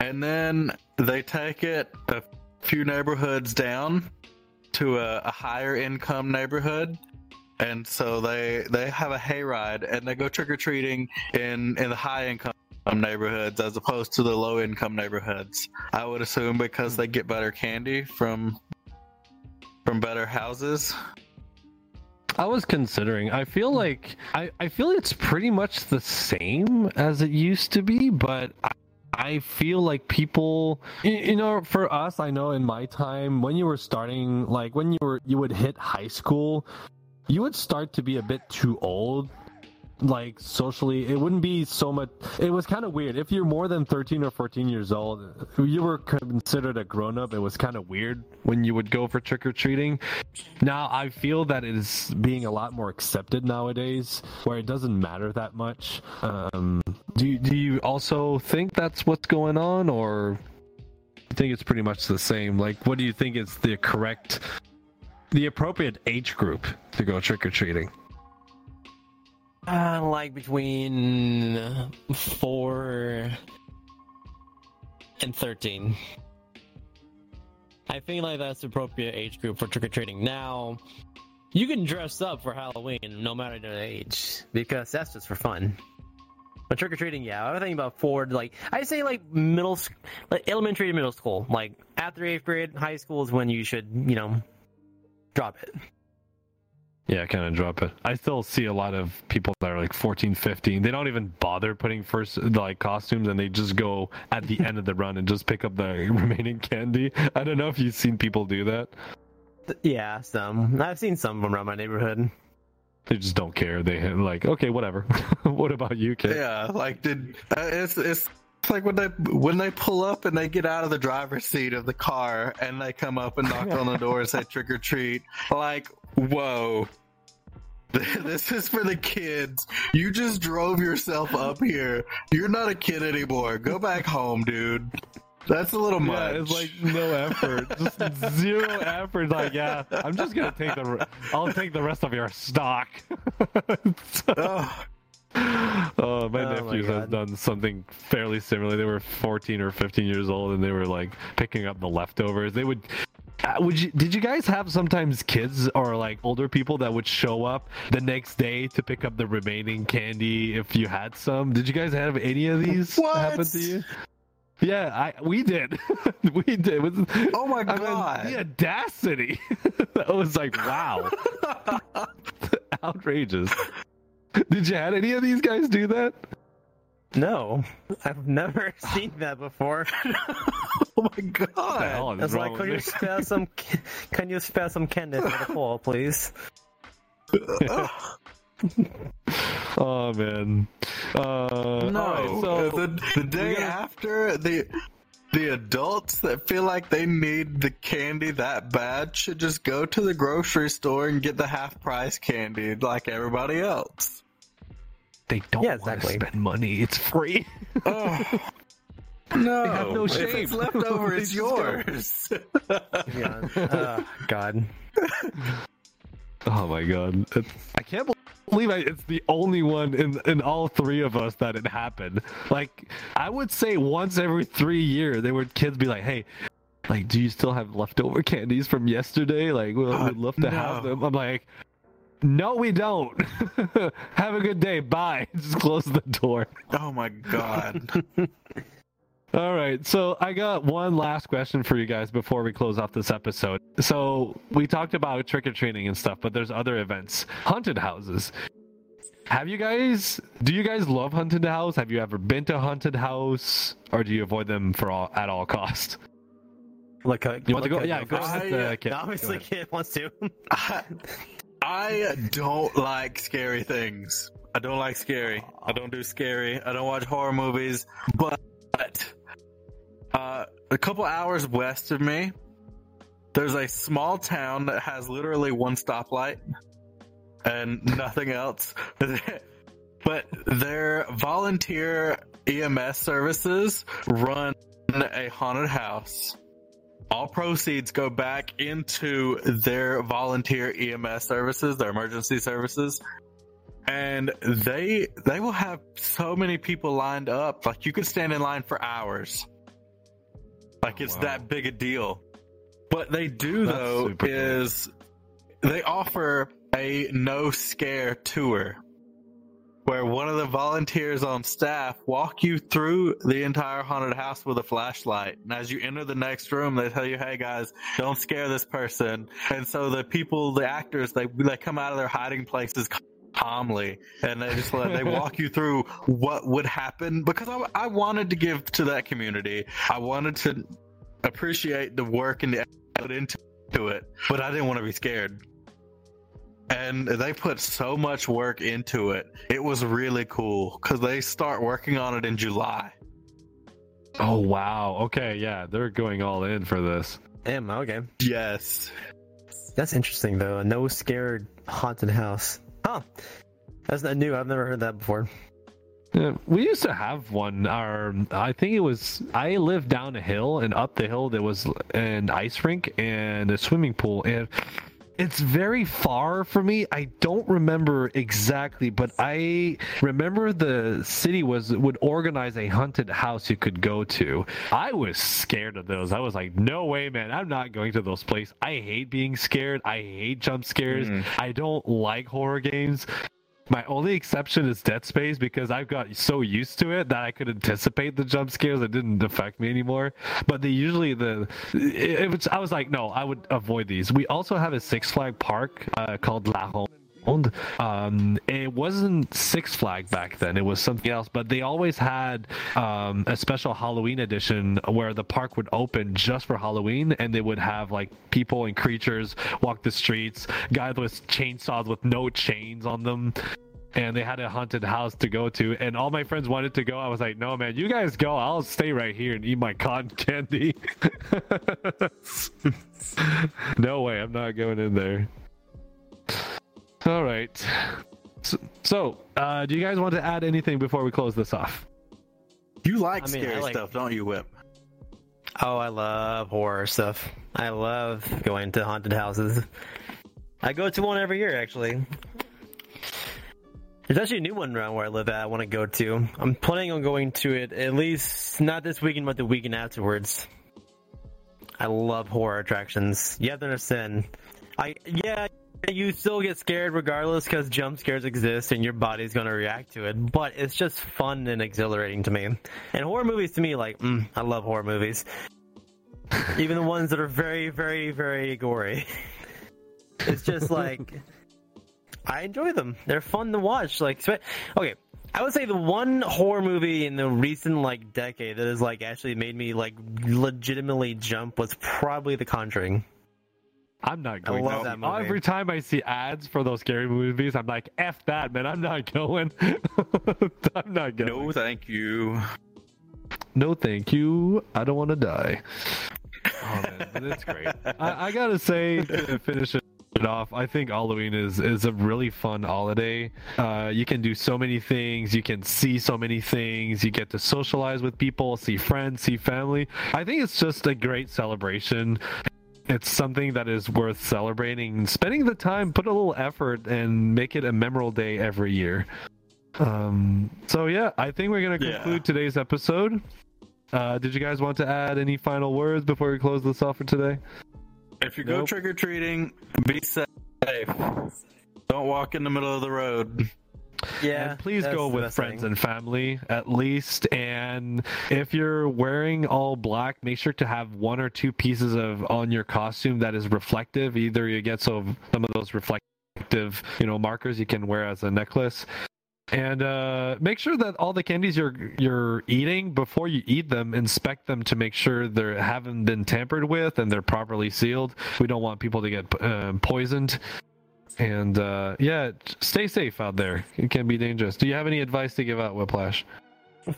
and then they take it a few neighborhoods down to a, a higher income neighborhood. And so they they have a hayride and they go trick or treating in in the high income neighborhoods as opposed to the low income neighborhoods. I would assume because they get better candy from from better houses. I was considering. I feel hmm. like I, I feel it's pretty much the same as it used to be, but I, I feel like people you, you know for us I know in my time when you were starting like when you were you would hit high school you would start to be a bit too old like socially it wouldn't be so much it was kind of weird. If you're more than 13 or 14 years old you were considered a grown-up it was kind of weird when you would go for trick-or-treating. Now i feel that it is being a lot more accepted nowadays where it doesn't matter that much. Um, do, do you also think that's what's going on or you think it's pretty much the same? Like what do you think is the correct the appropriate age group to go trick-or-treating Uh, like between four and thirteen. I think like that's the appropriate age group for trick or treating. Now, you can dress up for Halloween no matter the age because that's just for fun. But trick or treating, yeah, I was thinking about four. Like I say, like middle, like elementary to middle school. Like after eighth grade, high school is when you should, you know, drop it. Yeah, kind of drop it. I still see a lot of people that are like 14, 15. They don't even bother putting first like costumes and they just go at the end of the run and just pick up the *laughs* remaining candy. I don't know if you've seen people do that. Yeah, some I've seen some around my neighborhood. They just don't care. They like, okay, whatever. *laughs* what about you, Kit? Yeah, like did uh, it's it's it's like when they when they pull up and they get out of the driver's seat of the car and they come up and knock on the door and say *laughs* trick or treat. Like, whoa. *laughs* This is for the kids. You just drove yourself up here. You're not a kid anymore. Go back home, dude. That's a little Yeah, much. it's like no effort, *laughs* just zero effort. Like, yeah, I'm just gonna take the, I'll take the rest of your stock. Oh, *laughs* my Oh my nephews has God. done something fairly similar. They were 14 or 15 years old, and they were like picking up the leftovers. They would. Uh, would you? Did you guys have sometimes kids or like older people that would show up the next day to pick up the remaining candy if you had some? Did you guys have any of these *laughs* What? happen to you? Yeah, I we did. *laughs* we did. Was- Oh my I mean, god. the audacity! that was like wow, outrageous. *laughs* Did you had any of these guys do that? No, I've never *laughs* seen that before. *laughs* oh my god. hell is like, can you spare some? Can you spare some candy for the poor, please? Oh man. Uh, No, alright, so the, the day gotta- after the the adults that feel like they need the candy that bad should just go to the grocery store and get the half price candy like everybody else. They don't Yeah, want to exactly. spend money. It's free. *laughs* Oh. No, have no if it's left over, *laughs* They it's yours. *laughs* Yeah. Uh, God. Oh my god. It's, I can't believe I, it's the only one in, in all three of us that it happened. Like, I would say once every three years, there would kids be like, hey, like, do you still have leftover candies from yesterday? Like, we'll, we'd love to have them. I'm like, no, we don't. *laughs* have a good day. Bye. *laughs* Just close the door. oh my god. *laughs* All right, so I got one last question for you guys before we close off this episode. So we talked about trick or treating and stuff, but there's other events, haunted houses. Have you guys? Do you guys love haunted house? Have you ever been to a haunted house, or do you avoid them for all at all cost? Look, uh, You want to go? look, Yeah, go I, ahead. uh, Kit. Go Obviously, ahead. Kit wants to. I, don't like scary things. I don't like scary. I don't do scary. I don't watch horror movies. But uh, a couple hours west of me, there's a small town that has literally one stoplight and nothing else. *laughs* but their volunteer EMS services run a haunted house. All proceeds go back into their volunteer EMS services, their emergency services. And they they will have so many people lined up. Like you could stand in line for hours. Like it's wow. that big a deal. What they do That's though super cool. is they offer a no scare tour where one of the volunteers on staff walk you through the entire haunted house with a flashlight. And as you enter the next room, they tell you, "Hey guys, don't scare this person." And so the people, the actors, they they come out of their hiding places calmly, and they just let, they walk you through what would happen. Because I, I wanted to give to that community, I wanted to appreciate the work and the effort put into it, but I didn't want to be scared and they put so much work into it. It was really cool because they start working on it in July. Oh wow. Okay, yeah, they're going all in for this. Damn, okay. Yes. That's interesting, though. A no scared haunted house. Huh. That's not new. I've never heard that before. Yeah, we used to have one. Our, I think it was. I lived down a hill, and up the hill there was an ice rink and a swimming pool. And it's very far for me. I don't remember exactly, but I remember the city was would organize a haunted house you could go to. I was scared of those. I was like, no way, man. I'm not going to those places. I hate being scared. I hate jump scares. Mm. I don't like horror games. My only exception is Dead Space because I've got so used to it that I could anticipate the jump scares. It didn't affect me anymore. But they usually the it, it was, I was like, no, I would avoid these. We also have a Six Flag park uh, called La Ronde. Um, it wasn't Six Flag back then; it was something else. But they always had um, a special Halloween edition where the park would open just for Halloween, and they would have like people and creatures walk the streets, guys with chainsaws with no chains on them. And they had a haunted house to go to and all my friends wanted to go. I was like no man you guys go. I'll stay right here and eat my cotton *laughs* candy. *laughs* No way i'm not going in there all right so, so uh, do you guys want to add anything before we close this off You like I mean, I scary like- stuff, don't you, Whip? Oh, I love horror stuff. I love going to haunted houses. I go to one every year, actually. There's actually a new one around where I live at. I want to go to. I'm planning on going to it at least not this weekend, but the weekend afterwards. I love horror attractions. You have to understand. I yeah, you still get scared regardless because jump scares exist and your body's gonna react to it. But it's just fun and exhilarating to me. And horror movies to me, like, mm, I love horror movies. Even the ones that are very, very, very gory. It's just like I enjoy them. They're fun to watch. Like, okay, I would say the one horror movie in the recent like decade that has like actually made me like legitimately jump was probably The Conjuring. I'm not going love to- that movie. every time i see ads for those scary movies i'm like f that man i'm not *laughs* going i'm not going No, thank you. No, thank you. I don't want to die. *laughs* Oh man, but it's great. I, I gotta say to finish it off. I think Halloween is is a really fun holiday. Uh, you can do so many things. You can see so many things. You get to socialize with people, see friends, see family. I think it's just a great celebration. It's something that is worth celebrating. Spending the time, put a little effort, and make it a memorable day every year. Um. So yeah, I think we're gonna Yeah. conclude today's episode. Uh, did you guys want to add any final words before we close this off for today? If you go Nope. trick or treating, be safe. Don't walk in the middle of the road. *laughs* Yeah, and please go with friends thing. and family at least. And if you're wearing all black, make sure to have one or two pieces of on your costume that is reflective. Either you get some some of those reflective, you know, markers you can wear as a necklace. And uh, make sure that all the candies you're you're eating before you eat them, inspect them to make sure they haven't been tampered with and they're properly sealed. We don't want people to get um, poisoned. And uh, yeah, stay safe out there. It can be dangerous. Do you have any advice to give out, Whiplash?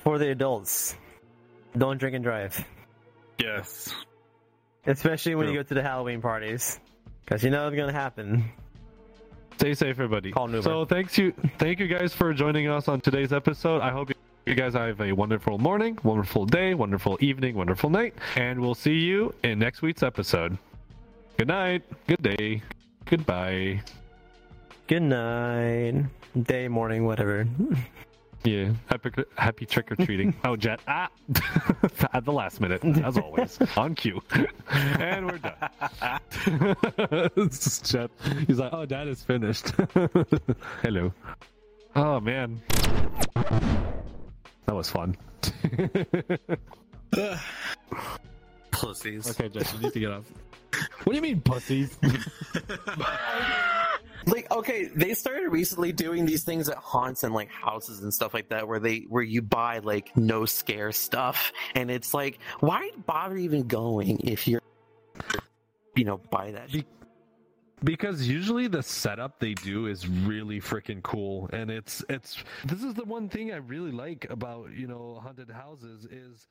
for the adults. Don't drink and drive, Yes. especially when you go to the Halloween parties, because you know it's gonna happen. Stay safe, everybody. Call. So thanks you, thank you guys for joining us on today's episode. I hope you guys have a wonderful morning, wonderful day, wonderful evening, wonderful night, and we'll see you in next week's episode. Good night, good day, goodbye. Good night, day, morning, whatever. *laughs* Yeah, happy happy trick or treating. *laughs* oh, Jet, ah, *laughs* at the last minute, as always, on cue, and we're done. this Jet. He's like, oh, Dad is finished. Hello. Oh man, that was fun. Pussies. okay, Jet, you need to get off. What do you mean, pussies? Like okay they started recently doing these things at haunts and like houses and stuff like that where they where you buy like no scare stuff. And it's like why bother even going if you're you know buy that Be- because usually the setup they do is really freaking cool. And it's it's this is the one thing i really like about you know haunted houses is